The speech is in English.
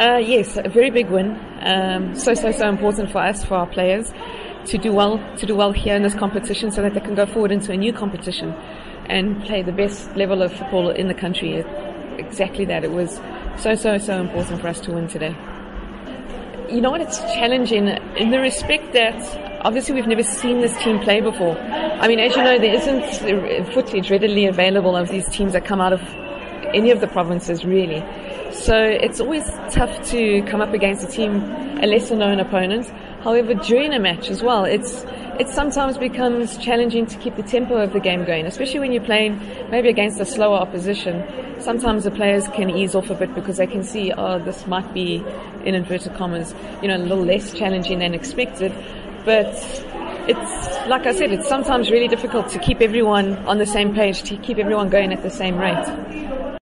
Uh, yes, a very big win. Um, so so so important for us, for our players, to do well to do well here in this competition, so that they can go forward into a new competition and play the best level of football in the country. Exactly that. It was so so so important for us to win today. You know what? It's challenging in the respect that obviously we've never seen this team play before. I mean, as you know, there isn't footage readily available of these teams that come out of any of the provinces, really. So it's always tough to come up against a team, a lesser known opponent. However, during a match as well, it's it sometimes becomes challenging to keep the tempo of the game going, especially when you're playing maybe against a slower opposition. Sometimes the players can ease off a bit because they can see, oh, this might be, in inverted commas, you know, a little less challenging than expected. But it's, like I said, it's sometimes really difficult to keep everyone on the same page, to keep everyone going at the same rate.